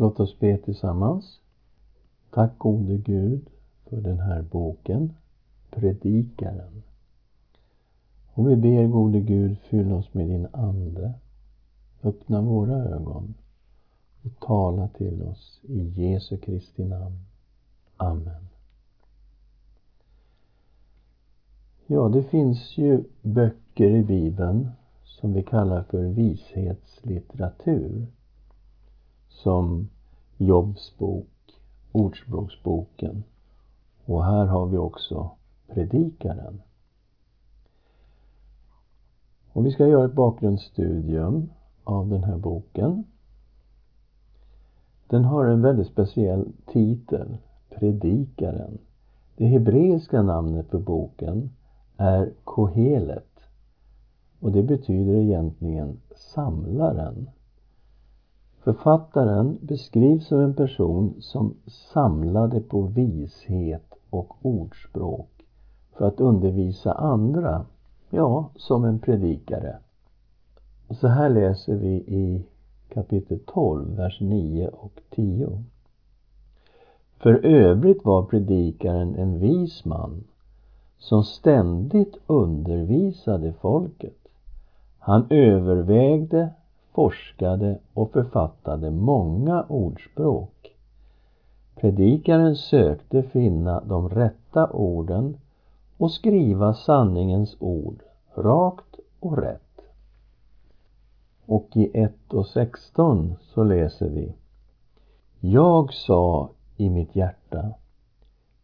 Låt oss be tillsammans. Tack gode Gud för den här boken, Predikaren. Och vi ber gode Gud, fyll oss med din Ande. Öppna våra ögon och tala till oss i Jesu Kristi namn. Amen. Ja, det finns ju böcker i Bibeln som vi kallar för vishetslitteratur. Som Jobs bok, Ordspråksboken och här har vi också Predikaren. Och vi ska göra ett bakgrundsstudium av den här boken. Den har en väldigt speciell titel, Predikaren. Det hebreiska namnet på boken är Kohelet och det betyder egentligen samlaren. Författaren beskrivs som en person som samlade på vishet och ordspråk för att undervisa andra, ja, som en predikare. Så här läser vi i kapitel 12, vers 9 och 10. För övrigt var predikaren en vis man som ständigt undervisade folket. Han övervägde, forskade och författade många ordspråk. Predikaren sökte finna de rätta orden och skriva sanningens ord rakt och rätt. Och i 1 och 16 så läser vi Jag sa i mitt hjärta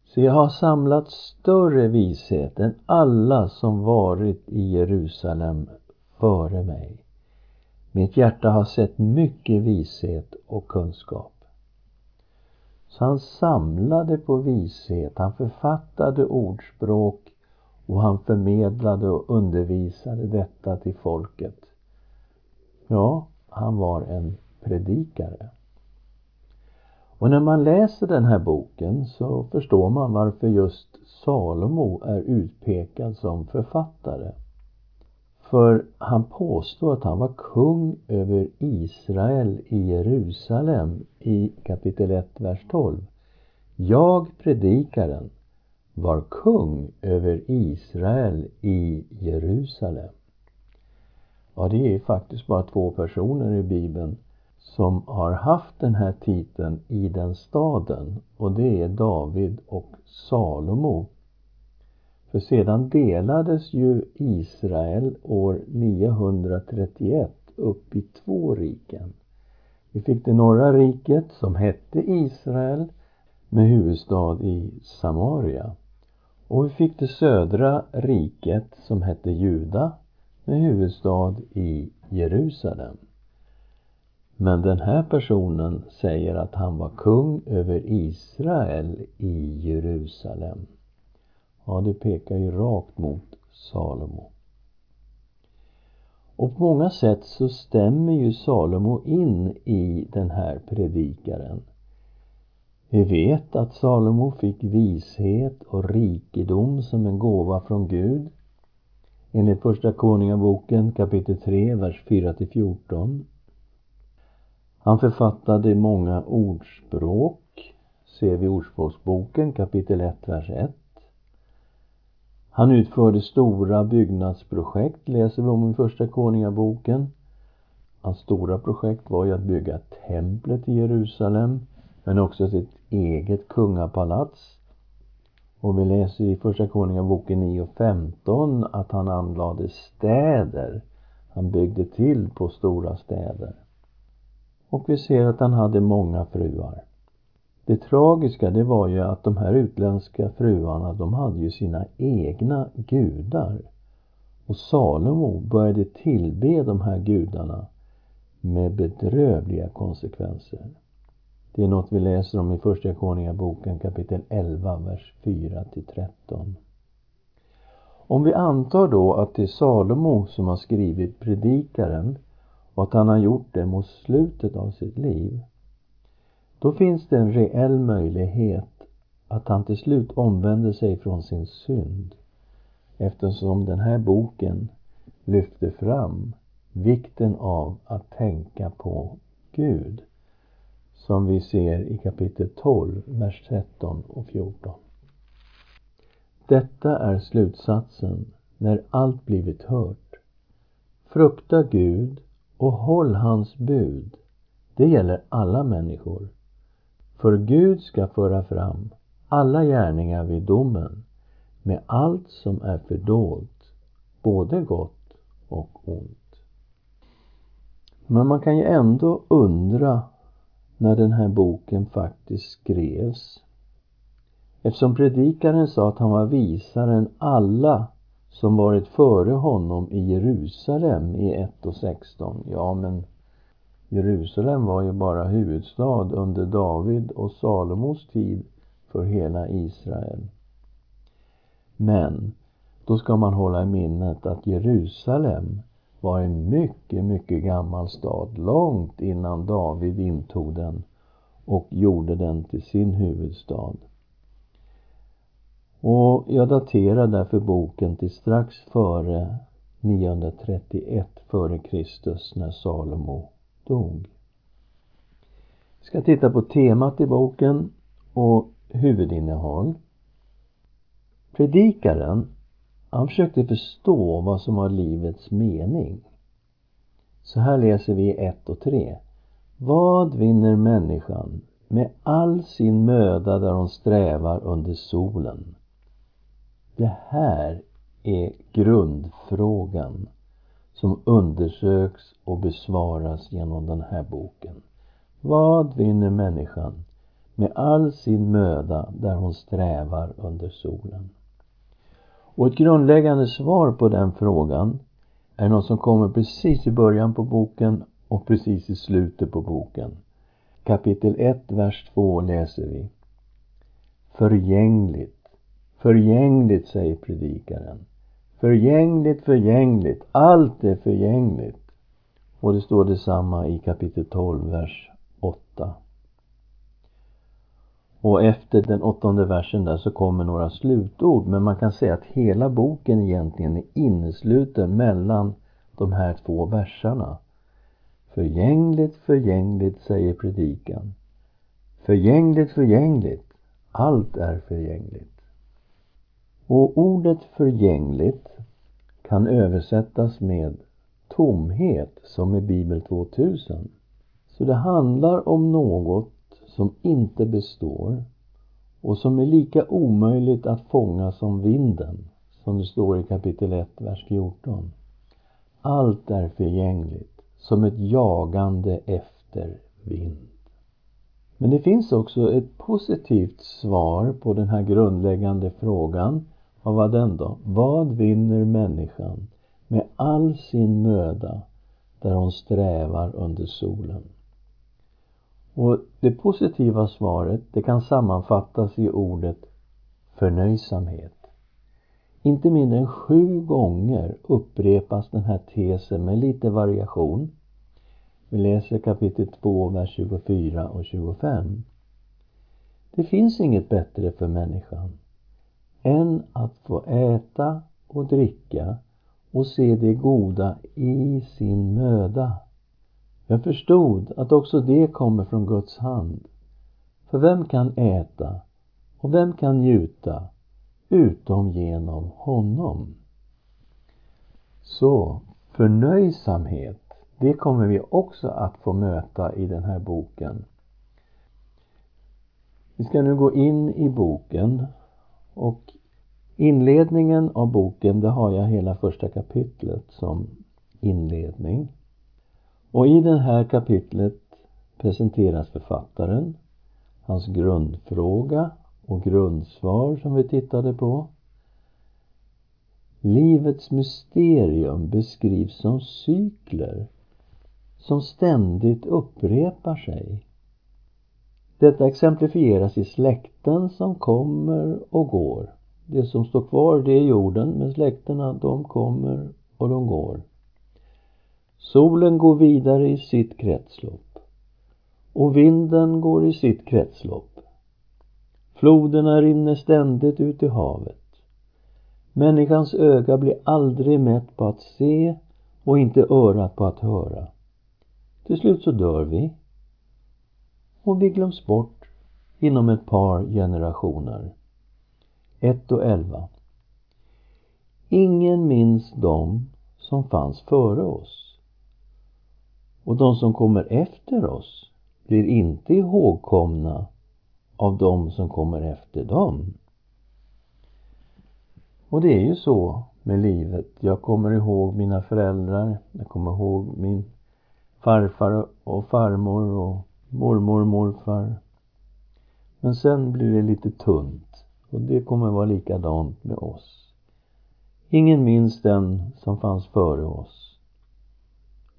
så jag har samlat större vishet än alla som varit i Jerusalem före mig. Mitt hjärta har sett mycket vishet och kunskap. Så han samlade på vishet, han författade ordspråk och han förmedlade och undervisade detta till folket. Ja, han var en predikare. Och när man läser den här boken så förstår man varför just Salomo är utpekad som författare. För han påstår att han var kung över Israel i Jerusalem i kapitel 1, vers 12. Jag, predikaren, var kung över Israel i Jerusalem. Ja, det är faktiskt bara två personer i Bibeln som har haft den här titeln i den staden och det är David och Salomo. För sedan delades ju Israel år 931 upp i två riken. Vi fick det norra riket som hette Israel med huvudstad i Samaria. Och vi fick det södra riket som hette Juda med huvudstad i Jerusalem. Men den här personen säger att han var kung över Israel i Jerusalem. Ja, det pekar ju rakt mot Salomo. Och på många sätt så stämmer ju Salomo in i den här predikaren. Vi vet att Salomo fick vishet och rikedom som en gåva från Gud. Enligt Första Konungaboken kapitel 3, vers 4 14. Han författade många ordspråk, ser vi Ordspråksboken kapitel 1, vers 1. Han utförde stora byggnadsprojekt, läser vi om i Första Konungaboken. Hans stora projekt var ju att bygga templet i Jerusalem, men också sitt eget kungapalats. Och vi läser i Första Konungaboken 9 och 15 att han anlade städer. Han byggde till på stora städer. Och vi ser att han hade många fruar. Det tragiska det var ju att de här utländska fruarna de hade ju sina egna gudar. Och Salomo började tillbe de här gudarna med bedrövliga konsekvenser. Det är något vi läser om i Första Konungaboken kapitel 11, vers 4 till 13. Om vi antar då att det är Salomo som har skrivit Predikaren och att han har gjort det mot slutet av sitt liv, då finns det en reell möjlighet att han till slut omvänder sig från sin synd eftersom den här boken lyfter fram vikten av att tänka på Gud. som vi ser i kapitel 12, vers 13 och 14. Detta är slutsatsen när allt blivit hört. Frukta Gud och håll hans bud. Det gäller alla människor. För Gud ska föra fram alla gärningar vid domen med allt som är fördolt, både gott och ont. Men man kan ju ändå undra när den här boken faktiskt skrevs. Eftersom predikaren sa att han var visare än alla som varit före honom i Jerusalem i 1 och 16. Ja, men Jerusalem var ju bara huvudstad under David och Salomos tid för hela Israel. Men då ska man hålla i minnet att Jerusalem var en mycket, mycket gammal stad långt innan David intog den och gjorde den till sin huvudstad. Och jag daterar därför boken till strax före 931 före Kristus när Salomo dog. Vi ska titta på temat i boken och huvudinnehåll. Predikaren, han försökte förstå vad som var livets mening. Så här läser vi 1 och 3. Vad vinner människan med all sin möda där hon strävar under solen? Det här är grundfrågan som undersöks och besvaras genom den här boken. Vad vinner människan med all sin möda där hon strävar under solen? Och ett grundläggande svar på den frågan är något som kommer precis i början på boken och precis i slutet på boken. Kapitel 1, vers 2 läser vi. Förgängligt, förgängligt, säger predikaren. Förgängligt, förgängligt, allt är förgängligt. Och det står detsamma i kapitel 12, vers 8. Och efter den åttonde versen där så kommer några slutord men man kan säga att hela boken egentligen är innesluten mellan de här två verserna. Förgängligt, förgängligt, säger predikan. Förgängligt, förgängligt, allt är förgängligt. Och ordet förgängligt kan översättas med tomhet som i Bibel 2000. Så det handlar om något som inte består och som är lika omöjligt att fånga som vinden, som det står i kapitel 1, vers 14. Allt är förgängligt, som ett jagande efter vind. Men det finns också ett positivt svar på den här grundläggande frågan. Och vad den då? Vad vinner människan med all sin möda där hon strävar under solen? Och det positiva svaret, det kan sammanfattas i ordet förnöjsamhet. Inte mindre än sju gånger upprepas den här tesen med lite variation. Vi läser kapitel 2, vers 24 och 25. Det finns inget bättre för människan än att få äta och dricka och se det goda i sin möda. Jag förstod att också det kommer från Guds hand. För vem kan äta och vem kan njuta utom genom honom? Så förnöjsamhet, det kommer vi också att få möta i den här boken. Vi ska nu gå in i boken och inledningen av boken, det har jag hela första kapitlet som inledning. Och i det här kapitlet presenteras författaren, hans grundfråga och grundsvar som vi tittade på. Livets mysterium beskrivs som cykler som ständigt upprepar sig. Detta exemplifieras i släkten som kommer och går. Det som står kvar det är jorden, men släkterna. de kommer och de går. Solen går vidare i sitt kretslopp och vinden går i sitt kretslopp. Floderna rinner ständigt ut i havet. Människans öga blir aldrig mätt på att se och inte örat på att höra. Till slut så dör vi. och vi glöms bort inom ett par generationer. 1 och 11. Ingen minns dem som fanns före oss. Och de som kommer efter oss blir inte ihågkomna av de som kommer efter dem. Och det är ju så med livet. Jag kommer ihåg mina föräldrar. Jag kommer ihåg min farfar och farmor och mormor och morfar. Men sen blir det lite tunt. Och det kommer vara likadant med oss. Ingen minns den som fanns före oss.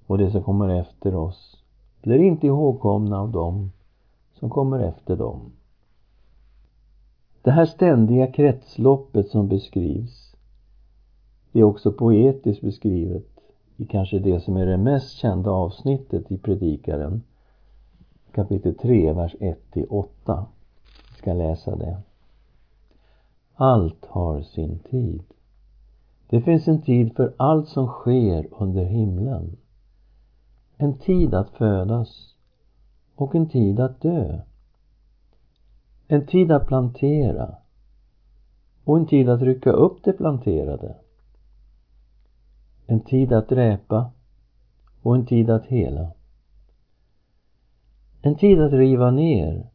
Och det som kommer efter oss blir inte ihågkomna av dem som kommer efter dem. Det här ständiga kretsloppet som beskrivs, det är också poetiskt beskrivet i kanske det som är det mest kända avsnittet i Predikaren, kapitel 3, vers 1-8. Vi ska läsa det. Allt har sin tid. Det finns en tid för allt som sker under himlen. En tid att födas och en tid att dö. En tid att plantera och en tid att rycka upp det planterade. En tid att dräpa och en tid att hela. En tid att riva ner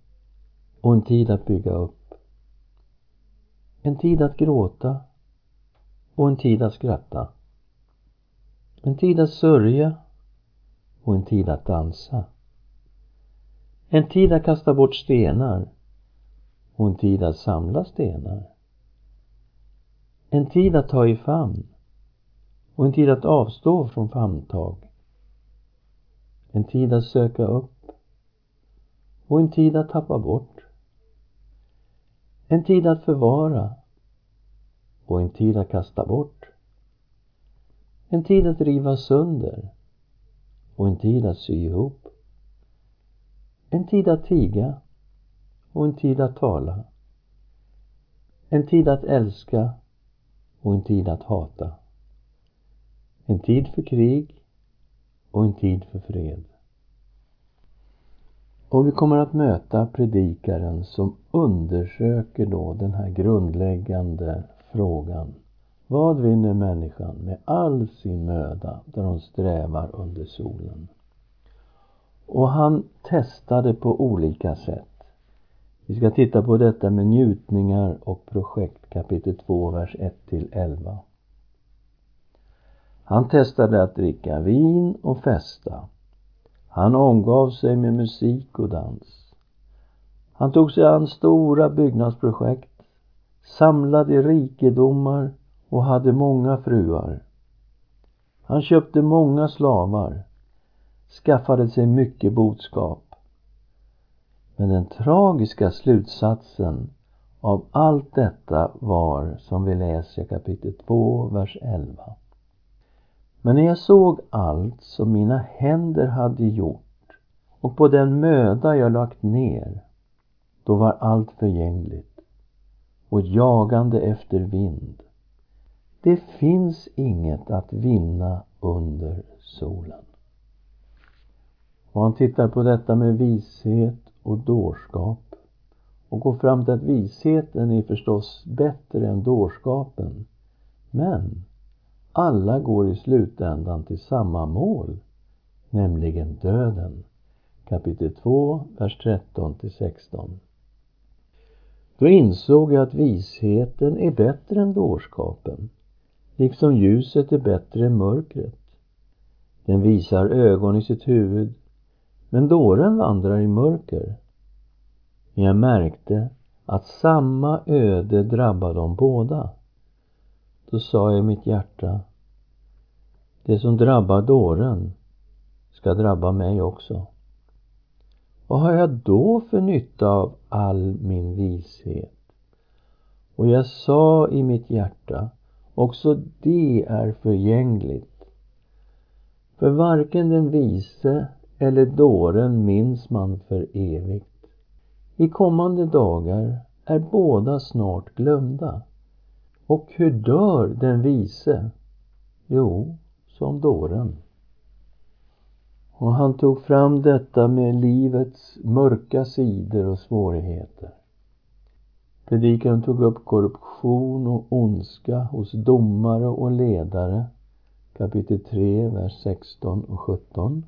och en tid att bygga upp. En tid att gråta och en tid att skratta. En tid att sörja och en tid att dansa. En tid att kasta bort stenar och en tid att samla stenar. En tid att ta i famn och en tid att avstå från famntag. En tid att söka upp och en tid att tappa bort. En tid att förvara och en tid att kasta bort. En tid att riva sönder och en tid att sy ihop. En tid att tiga och en tid att tala. En tid att älska och en tid att hata. En tid för krig och en tid för fred. Och vi kommer att möta predikaren som undersöker då den här grundläggande frågan. Vad vinner människan med all sin möda där hon strävar under solen? Och han testade på olika sätt. Vi ska titta på detta med njutningar och projekt kapitel 2, vers 1 till 11. Han testade att dricka vin och festa. Han omgav sig med musik och dans. Han tog sig an stora byggnadsprojekt, samlade rikedomar och hade många fruar. Han köpte många slavar, skaffade sig mycket boskap. Men den tragiska slutsatsen av allt detta var, som vi läser i kapitel 2, vers 11. Men när jag såg allt som mina händer hade gjort och på den möda jag lagt ner, då var allt förgängligt och jagande efter vind. Det finns inget att vinna under solen. Och han tittar på detta med vishet och dårskap och går fram till att visheten är förstås bättre än dårskapen. Men alla går i slutändan till samma mål, nämligen döden. Kapitel 2, vers 13 till 16. Då insåg jag att visheten är bättre än dårskapen, liksom ljuset är bättre än mörkret. Den visar ögon i sitt huvud, men dåren vandrar i mörker. Men jag märkte att samma öde drabbade dem båda. Då sa jag i mitt hjärta, det som drabbar dåren ska drabba mig också. Vad har jag då för nytta av all min vishet? Och jag sa i mitt hjärta, också det är förgängligt. För varken den vise eller dåren minns man för evigt. I kommande dagar är båda snart glömda. Och hur dör den vise? Jo, som dåren. Och han tog fram detta med livets mörka sidor och svårigheter. Predikan tog upp korruption och ondska hos domare och ledare. Kapitel 3, vers 16 och 17.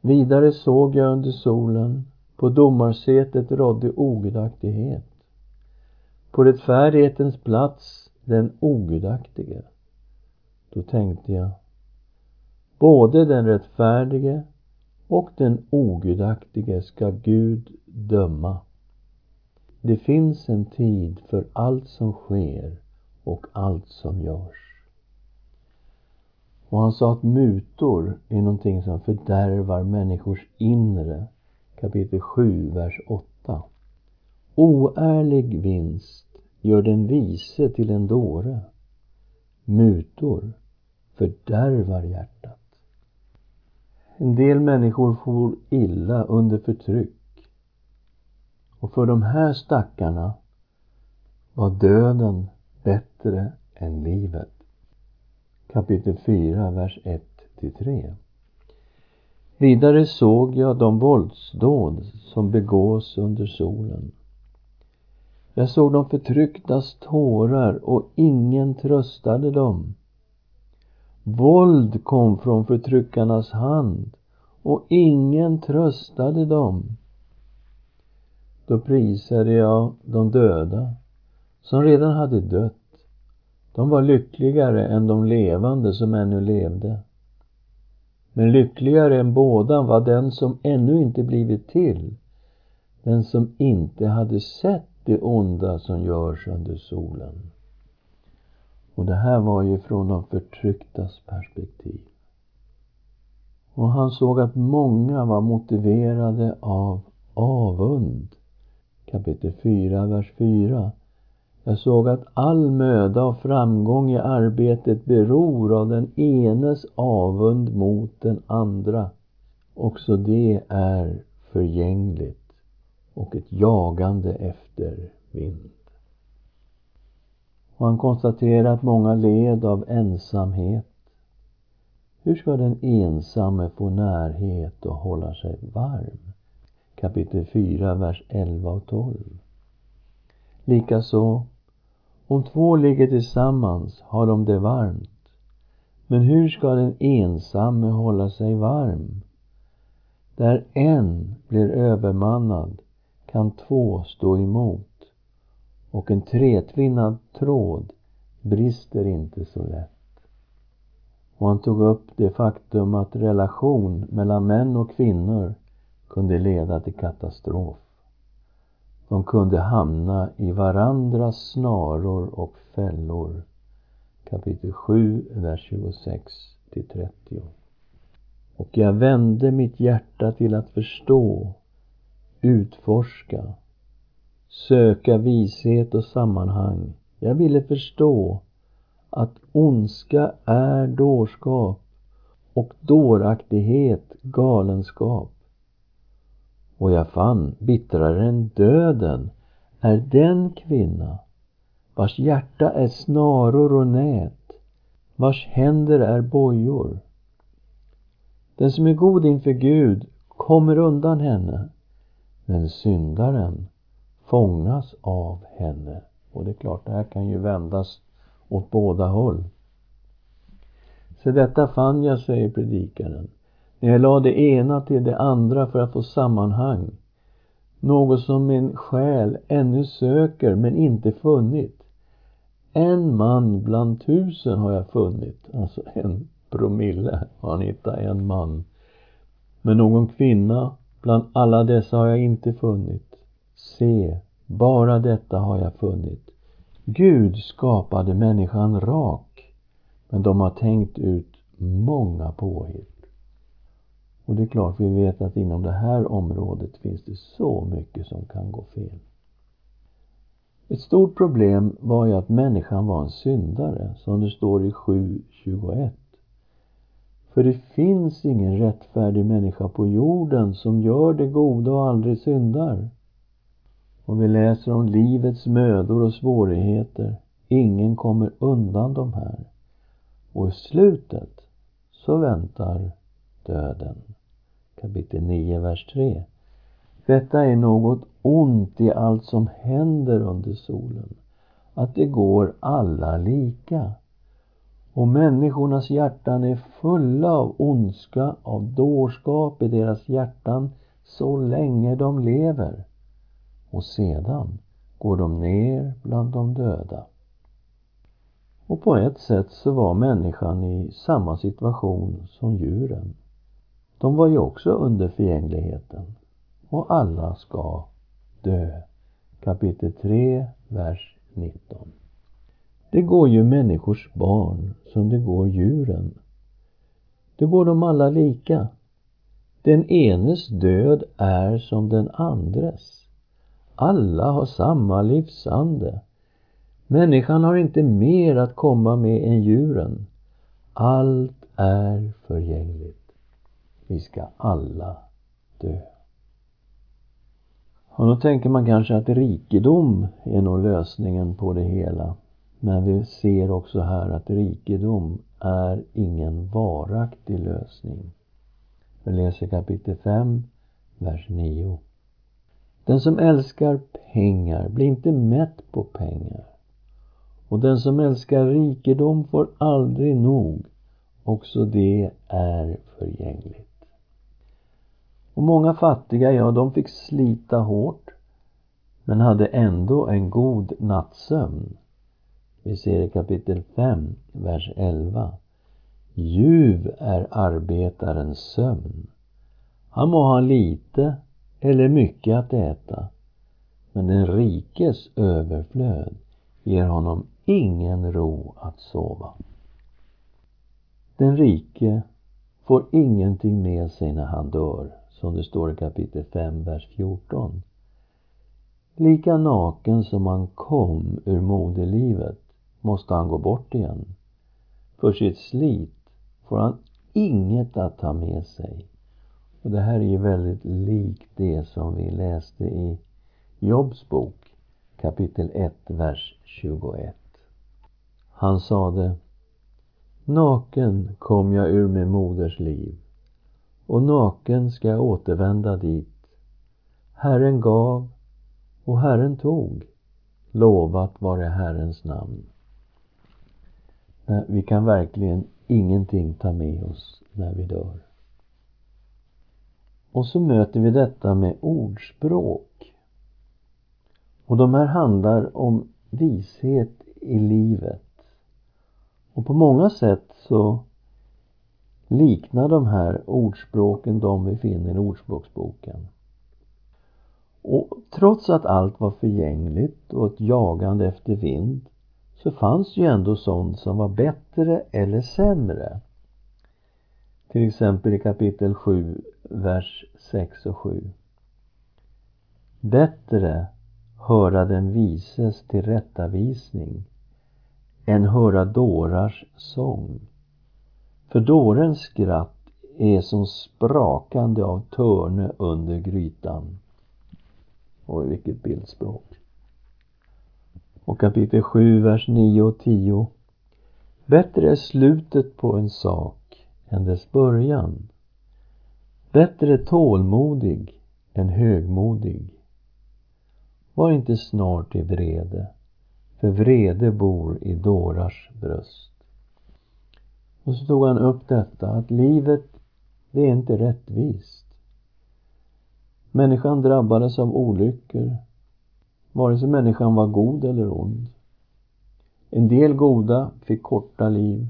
Vidare såg jag under solen, på domarsätet rådde ogudaktighet. På rättfärdighetens plats den ogudaktige. Då tänkte jag, både den rättfärdige och den ogudaktige ska Gud döma. Det finns en tid för allt som sker och allt som görs. Och han sa att mutor är någonting som fördärvar människors inre. Kapitel 7, vers 8. Oärlig vinst gör den vise till en dåre. Mutor fördärvar hjärtat. En del människor får illa under förtryck. Och för de här stackarna var döden bättre än livet. Kapitel 4, vers 1-3. Vidare såg jag de våldsdåd som begås under solen. Jag såg de förtrycktas tårar och ingen tröstade dem. Våld kom från förtryckarnas hand och ingen tröstade dem. Då prisade jag de döda som redan hade dött. De var lyckligare än de levande som ännu levde. Men lyckligare än båda var den som ännu inte blivit till, den som inte hade sett det onda som görs under solen. Och det här var ju från de förtrycktas perspektiv. Och han såg att många var motiverade av avund. Kapitel 4, vers 4. Jag såg att all möda och framgång i arbetet beror av den enes avund mot den andra. Också det är förgängligt och ett jagande efter vind. Och han konstaterar att många led av ensamhet. Hur ska den ensamme få närhet och hålla sig varm? Kapitel 4, vers 11 och 12. Likaså, om två ligger tillsammans har de det varmt. Men hur ska den ensamme hålla sig varm? Där en blir övermannad kan två stå emot och en tretvinnad tråd brister inte så lätt. Och han tog upp det faktum att relation mellan män och kvinnor kunde leda till katastrof. De kunde hamna i varandras snaror och fällor. Kapitel 7, vers 26 till 30. Och jag vände mitt hjärta till att förstå, utforska, söka vishet och sammanhang. Jag ville förstå att ondska är dårskap och dåraktighet galenskap. Och jag fann, bittrare än döden är den kvinna vars hjärta är snaror och nät, vars händer är bojor. Den som är god inför Gud kommer undan henne, men syndaren fångas av henne. Och det är klart, det här kan ju vändas åt båda håll. Så detta fann jag, säger predikaren, när jag lade det ena till det andra för att få sammanhang. Något som min själ ännu söker men inte funnit. En man bland tusen har jag funnit. Alltså en promille har han hittat, en man. Men någon kvinna bland alla dessa har jag inte funnit. Se, bara detta har jag funnit. Gud skapade människan rak, men de har tänkt ut många påhitt. Och det är klart, vi vet att inom det här området finns det så mycket som kan gå fel. Ett stort problem var ju att människan var en syndare, som det står i 7.21. För det finns ingen rättfärdig människa på jorden som gör det goda och aldrig syndar. Och vi läser om livets mödor och svårigheter. Ingen kommer undan de här. Och i slutet så väntar döden. Kapitel 9, vers 3. Detta är något ont i allt som händer under solen, att det går alla lika. Och människornas hjärtan är fulla av ondska, av dårskap i deras hjärtan så länge de lever. Och sedan går de ner bland de döda. Och på ett sätt så var människan i samma situation som djuren. De var ju också under förgängligheten. Och alla ska dö. Kapitel 3, vers 19. Det går ju människors barn som det går djuren. Det går dem alla lika. Den enes död är som den andres. Alla har samma livsande. Människan har inte mer att komma med än djuren. Allt är förgängligt. Vi ska alla dö. Och då tänker man kanske att rikedom är nog lösningen på det hela. Men vi ser också här att rikedom är ingen varaktig lösning. Vi läser kapitel 5, vers 9. Den som älskar pengar blir inte mätt på pengar. Och den som älskar rikedom får aldrig nog. Också det är förgängligt. Och många fattiga, ja, de fick slita hårt men hade ändå en god nattsömn. Vi ser i kapitel 5, vers 11. Ljuv är arbetarens sömn. Han må ha lite eller mycket att äta, men den rikes överflöd ger honom ingen ro att sova. Den rike får ingenting med sig när han dör, som det står i kapitel 5, vers 14. Lika naken som han kom ur moderlivet måste han gå bort igen. För sitt slit får han inget att ta med sig. Och det här är ju väldigt likt det som vi läste i Jobs bok kapitel 1, vers 21. Han sade Naken kom jag ur min moders liv och naken ska jag återvända dit. Herren gav och Herren tog. Lovat vare Herrens namn. Vi kan verkligen ingenting ta med oss när vi dör. Och så möter vi detta med ordspråk. Och de här handlar om vishet i livet. Och på många sätt så liknar de här ordspråken de vi finner i Ordspråksboken. Och trots att allt var förgängligt och ett jagande efter vind så fanns ju ändå sånt som var bättre eller sämre. Till exempel i kapitel 7, vers 6 och 7. Bättre höra den vises tillrättavisning än höra dårars sång. För dårens skratt är som sprakande av törne under grytan. Oj, vilket bildspråk. Och kapitel 7, vers 9 och 10. Bättre är slutet på en sak än dess början. Bättre tålmodig än högmodig. Var inte snart i vrede, för vrede bor i dårars bröst. Och så tog han upp detta att livet, det är inte rättvist. Människan drabbades av olyckor, vare sig människan var god eller ond. En del goda fick korta liv,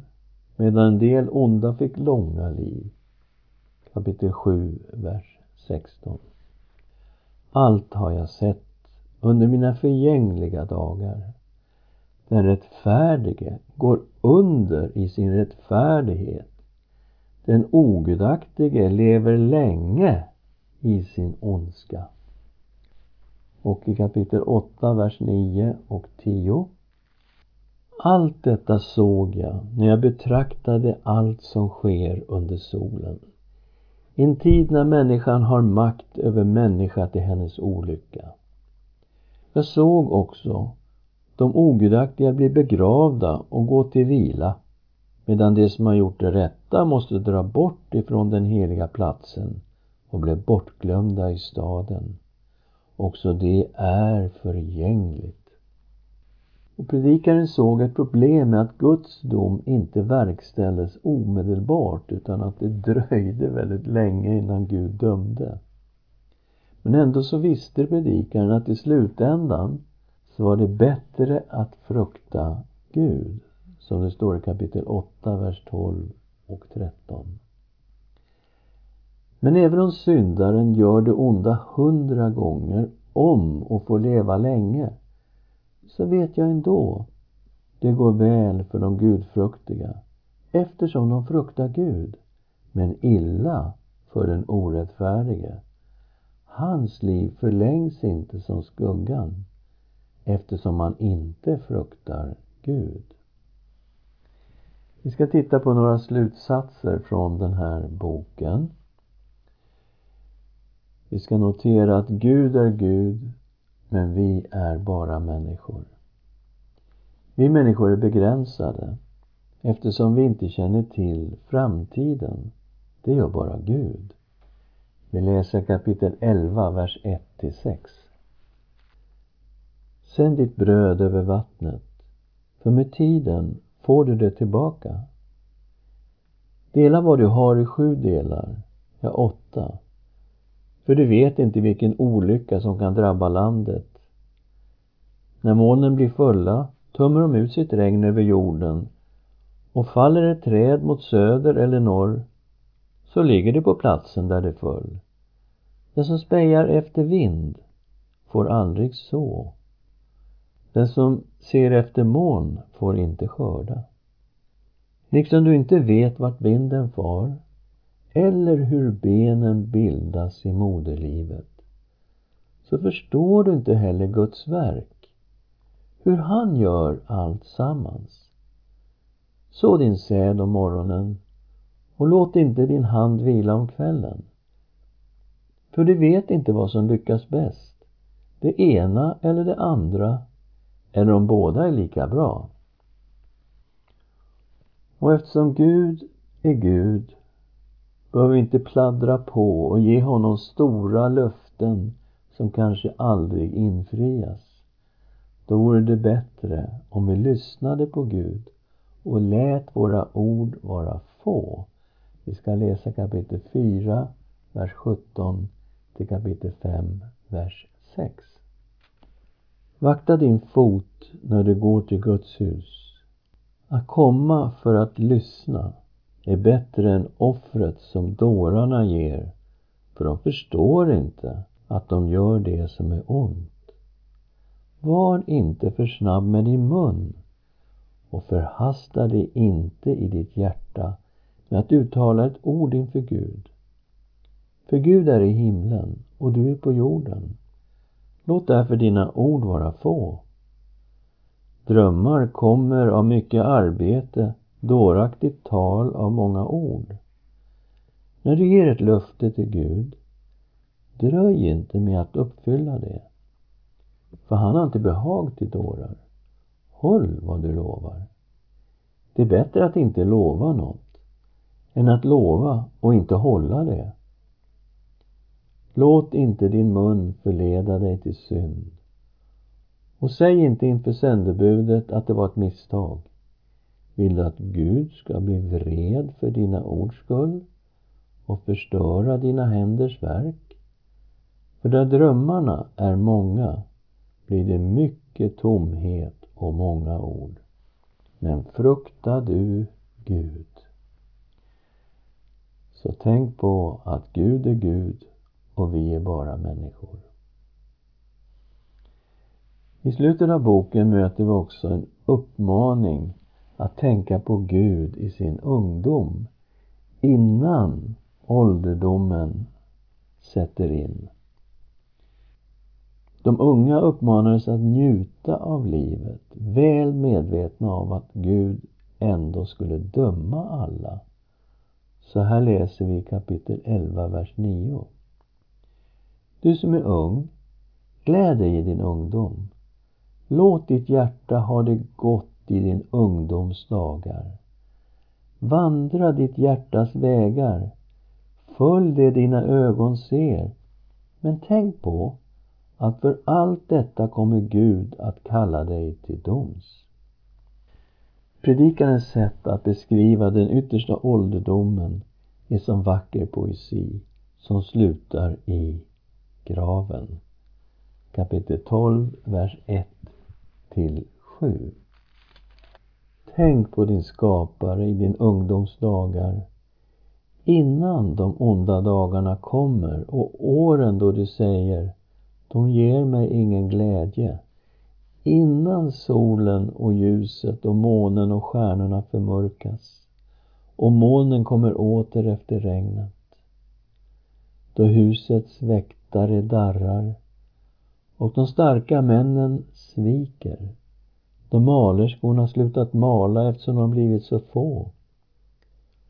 medan en del onda fick långa liv. Kapitel 7, vers 16. Allt har jag sett under mina förgängliga dagar. Den rättfärdige går under i sin rättfärdighet. Den ogudaktige lever länge i sin ondska. Och i kapitel 8, vers 9 och 10. Allt detta såg jag när jag betraktade allt som sker under solen. En tid när människan har makt över människa till hennes olycka. Jag såg också de ogudaktiga bli begravda och gå till vila. medan de som har gjort det rätta måste dra bort ifrån den heliga platsen och blev bortglömda i staden. Också det är förgängligt. Och predikaren såg ett problem med att Guds dom inte verkställdes omedelbart utan att det dröjde väldigt länge innan Gud dömde. Men ändå så visste predikaren att i slutändan så var det bättre att frukta Gud, som det står i kapitel 8, vers 12 och 13. Men även om syndaren gör det onda hundra gånger om och får leva länge, så vet jag ändå det går väl för de gudfruktiga eftersom de fruktar Gud, men illa för den orättfärdige. Hans liv förlängs inte som skuggan eftersom man inte fruktar Gud. Vi ska titta på några slutsatser från den här boken. Vi ska notera att Gud är Gud, men vi är bara människor. Vi människor är begränsade eftersom vi inte känner till framtiden. Det gör bara Gud. Vi läser kapitel 11, vers 1-6. Sänd ditt bröd över vattnet, för med tiden får du det tillbaka. Dela vad du har i sju delar, ja åtta, för du vet inte vilken olycka som kan drabba landet. När molnen blir fulla tömmer de ut sitt regn över jorden och faller ett träd mot söder eller norr så ligger det på platsen där det föll. Den som spejar efter vind får aldrig så. Den som ser efter moln får inte skörda. Liksom du inte vet vart vinden far eller hur benen bildas i moderlivet så förstår du inte heller Guds verk, hur han gör allt sammans. Så din säd om morgonen och låt inte din hand vila om kvällen. För du vet inte vad som lyckas bäst, det ena eller det andra, eller om båda är lika bra. Och eftersom Gud är Gud behöver vi inte pladdra på och ge honom stora löften som kanske aldrig infrias. Då vore det bättre om vi lyssnade på Gud och lät våra ord vara få. Vi ska läsa kapitel 4, vers 17 till kapitel 5, vers 6. Vakta din fot när du går till Guds hus. Att komma för att lyssna är bättre än offret som dårarna ger, för de förstår inte att de gör det som är ont. Var inte för snabb med din mun och förhasta dig inte i ditt hjärta med att uttala ett ord inför Gud. För Gud är i himlen och du är på jorden. Låt därför dina ord vara få. Drömmar kommer av mycket arbete dåraktigt tal av många ord. När du ger ett löfte till Gud, dröj inte med att uppfylla det. För han har inte behag till dårar. Håll vad du lovar. Det är bättre att inte lova något än att lova och inte hålla det. Låt inte din mun förleda dig till synd. Och säg inte inför sändebudet att det var ett misstag. Vill du att Gud ska bli vred för dina ords skull och förstöra dina händers verk? För där drömmarna är många blir det mycket tomhet och många ord. Men frukta du Gud. Så tänk på att Gud är Gud och vi är bara människor. I slutet av boken möter vi också en uppmaning att tänka på Gud i sin ungdom innan ålderdomen sätter in. De unga uppmanades att njuta av livet, väl medvetna om att Gud ändå skulle döma alla. Så här läser vi kapitel 11, vers 9. Du som är ung, gläd dig i din ungdom. Låt ditt hjärta ha det gott i din ungdoms dagar. Vandra ditt hjärtas vägar. Följ det dina ögon ser. Men tänk på att för allt detta kommer Gud att kalla dig till doms. Predikarens sätt att beskriva den yttersta ålderdomen är som vacker poesi som slutar i graven. Kapitel 12, vers 1 till 7. Tänk på din skapare i din ungdoms dagar innan de onda dagarna kommer och åren då du säger de ger mig ingen glädje. Innan solen och ljuset och månen och stjärnorna förmörkas och molnen kommer åter efter regnet. Då husets väktare darrar och de starka männen sviker. Då malerskorna slutat mala eftersom de blivit så få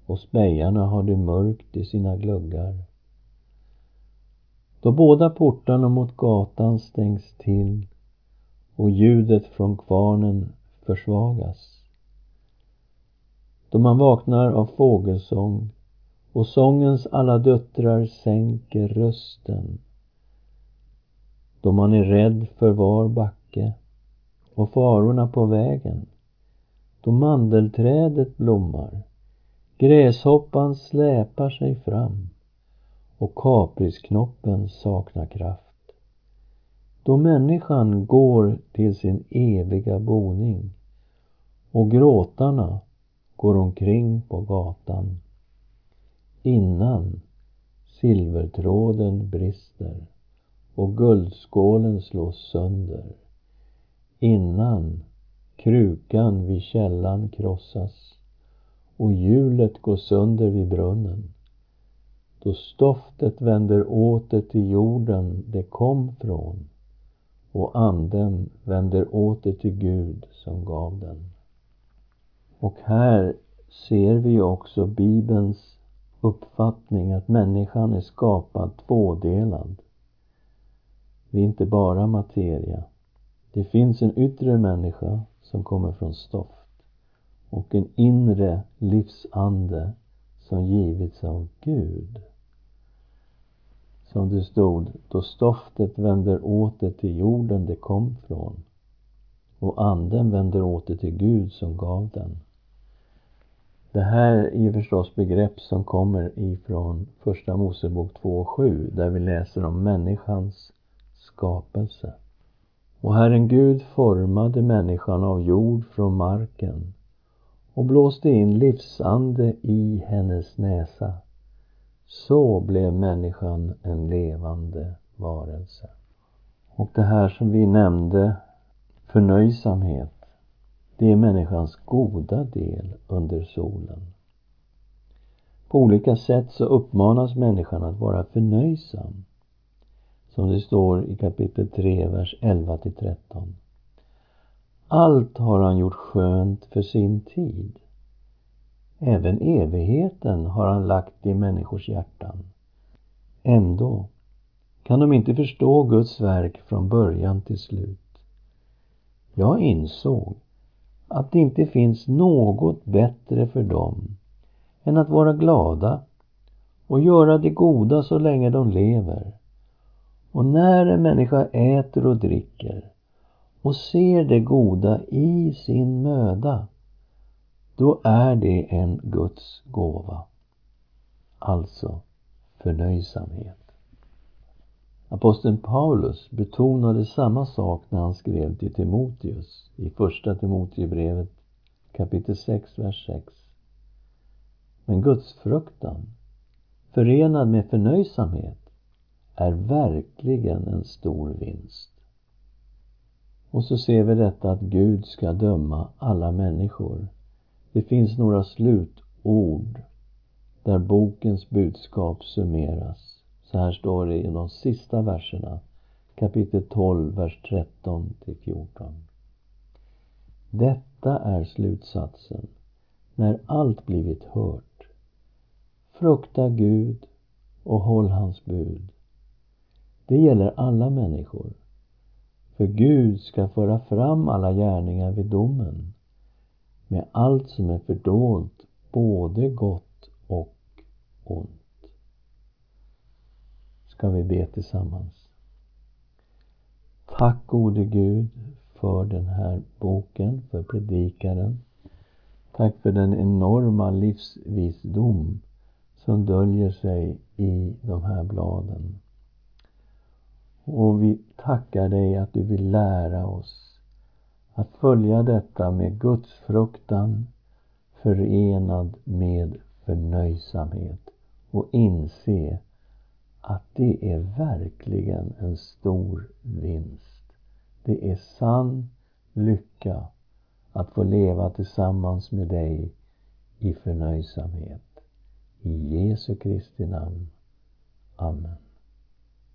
och spejarna har det mörkt i sina gluggar. Då båda portarna mot gatan stängs till och ljudet från kvarnen försvagas. Då man vaknar av fågelsång och sångens alla döttrar sänker rösten. Då man är rädd för var backe och farorna på vägen. Då mandelträdet blommar, gräshoppan släpar sig fram och kaprisknoppen saknar kraft. Då människan går till sin eviga boning och gråtarna går omkring på gatan innan silvertråden brister och guldskålen slås sönder innan krukan vid källan krossas och hjulet går sönder vid brunnen då stoftet vänder åter till jorden det kom från och anden vänder åter till Gud som gav den. Och här ser vi också Bibelns uppfattning att människan är skapad tvådelad. Vi är inte bara materia. Det finns en yttre människa som kommer från stoft och en inre livsande som givits av Gud. Som det stod, då stoftet vänder åter till jorden det kom från och anden vänder åter till Gud som gav den. Det här är ju förstås begrepp som kommer ifrån Första Mosebok 2.7 där vi läser om människans skapelse. Och Herren Gud formade människan av jord från marken och blåste in livsande i hennes näsa. Så blev människan en levande varelse. Och det här som vi nämnde, förnöjsamhet, det är människans goda del under solen. På olika sätt så uppmanas människan att vara förnöjsam. Som det står i kapitel 3, vers 11 till 13. Allt har han gjort skönt för sin tid. Även evigheten har han lagt i människors hjärtan. Ändå kan de inte förstå Guds verk från början till slut. Jag insåg att det inte finns något bättre för dem än att vara glada och göra det goda så länge de lever. Och när en människa äter och dricker och ser det goda i sin möda då är det en Guds gåva. Alltså förnöjsamhet. Aposteln Paulus betonade samma sak när han skrev till Timoteus i Första Timoteusbrevet kapitel 6, vers 6. Men Guds fruktan förenad med förnöjsamhet är verkligen en stor vinst. Och så ser vi detta att Gud ska döma alla människor det finns några slutord där bokens budskap summeras. Så här står det i de sista verserna, kapitel 12, vers 13 till 14. Detta är slutsatsen när allt blivit hört. Frukta Gud och håll hans bud. Det gäller alla människor. För Gud ska föra fram alla gärningar vid domen med allt som är fördolt både gott och ont. Ska vi be tillsammans. Tack gode Gud för den här boken, för predikaren. Tack för den enorma livsvisdom som döljer sig i de här bladen. Och vi tackar dig att du vill lära oss att följa detta med Guds fruktan förenad med förnöjsamhet och inse att det är verkligen en stor vinst. Det är sann lycka att få leva tillsammans med dig i förnöjsamhet. I Jesu Kristi namn. Amen.